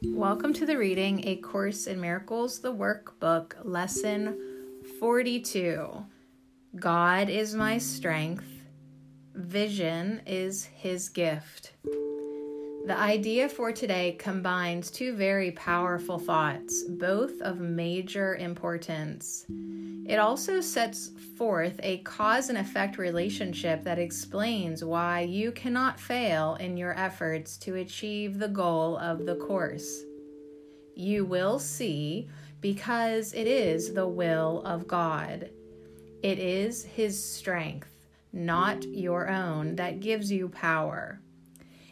Welcome to the reading A Course in Miracles, the workbook, lesson 42. God is my strength, vision is his gift. The idea for today combines two very powerful thoughts, both of major importance. It also sets forth a cause and effect relationship that explains why you cannot fail in your efforts to achieve the goal of the course. You will see because it is the will of God. It is His strength, not your own, that gives you power.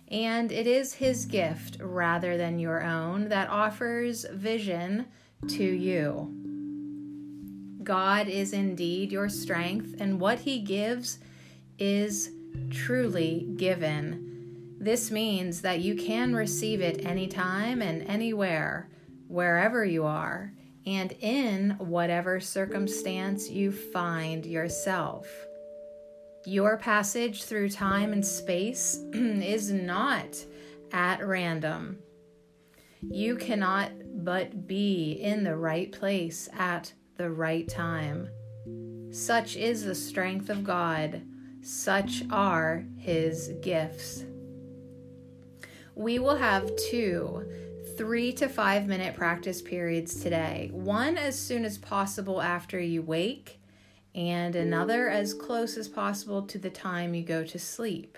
And it is His gift rather than your own that offers vision to you. God is indeed your strength, and what He gives is truly given. This means that you can receive it anytime and anywhere, wherever you are, and in whatever circumstance you find yourself. Your passage through time and space is not at random. You cannot but be in the right place at the right time. Such is the strength of God, such are his gifts. We will have two three to five minute practice periods today one as soon as possible after you wake, and another as close as possible to the time you go to sleep.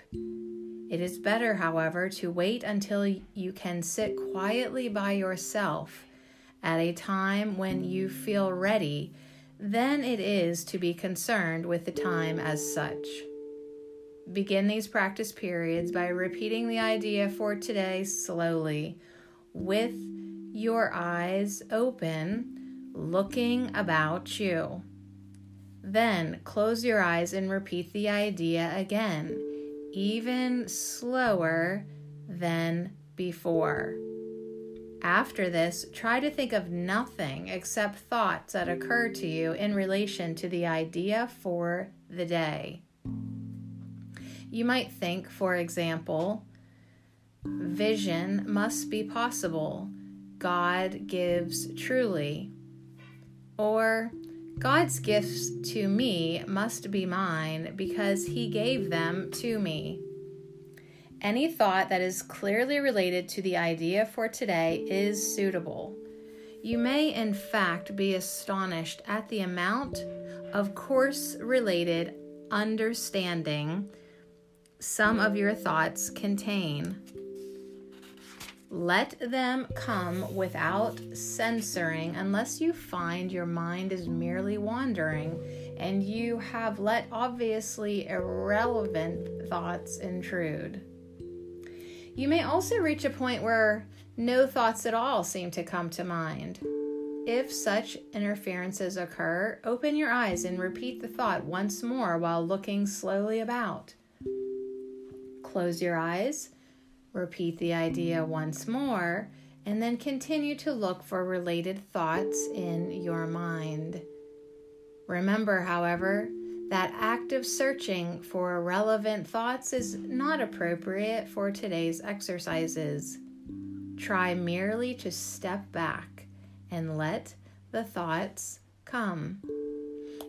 It is better, however, to wait until you can sit quietly by yourself at a time when you feel ready than it is to be concerned with the time as such. Begin these practice periods by repeating the idea for today slowly with your eyes open, looking about you. Then close your eyes and repeat the idea again, even slower than before. After this, try to think of nothing except thoughts that occur to you in relation to the idea for the day. You might think, for example, vision must be possible. God gives truly. Or, God's gifts to me must be mine because He gave them to me. Any thought that is clearly related to the idea for today is suitable. You may, in fact, be astonished at the amount of course related understanding some of your thoughts contain. Let them come without censoring unless you find your mind is merely wandering and you have let obviously irrelevant thoughts intrude. You may also reach a point where no thoughts at all seem to come to mind. If such interferences occur, open your eyes and repeat the thought once more while looking slowly about. Close your eyes, repeat the idea once more, and then continue to look for related thoughts in your mind. Remember, however, that active searching for relevant thoughts is not appropriate for today's exercises. Try merely to step back and let the thoughts come.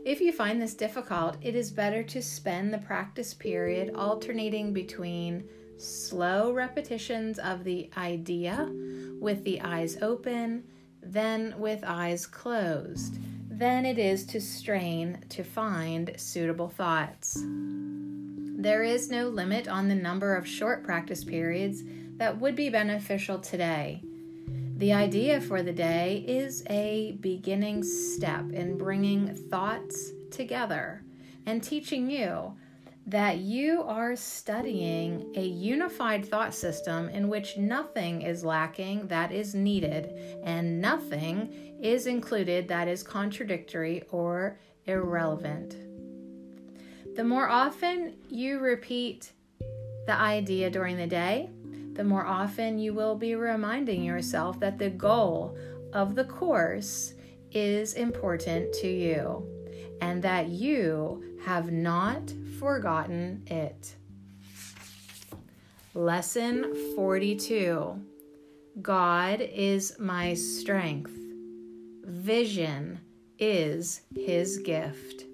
If you find this difficult, it is better to spend the practice period alternating between slow repetitions of the idea with the eyes open, then with eyes closed than it is to strain to find suitable thoughts. There is no limit on the number of short practice periods that would be beneficial today. The idea for the day is a beginning step in bringing thoughts together and teaching you that you are studying a unified thought system in which nothing is lacking that is needed and nothing is included that is contradictory or irrelevant. The more often you repeat the idea during the day, the more often you will be reminding yourself that the goal of the course is important to you and that you have not forgotten it. Lesson 42 God is my strength. Vision is his gift.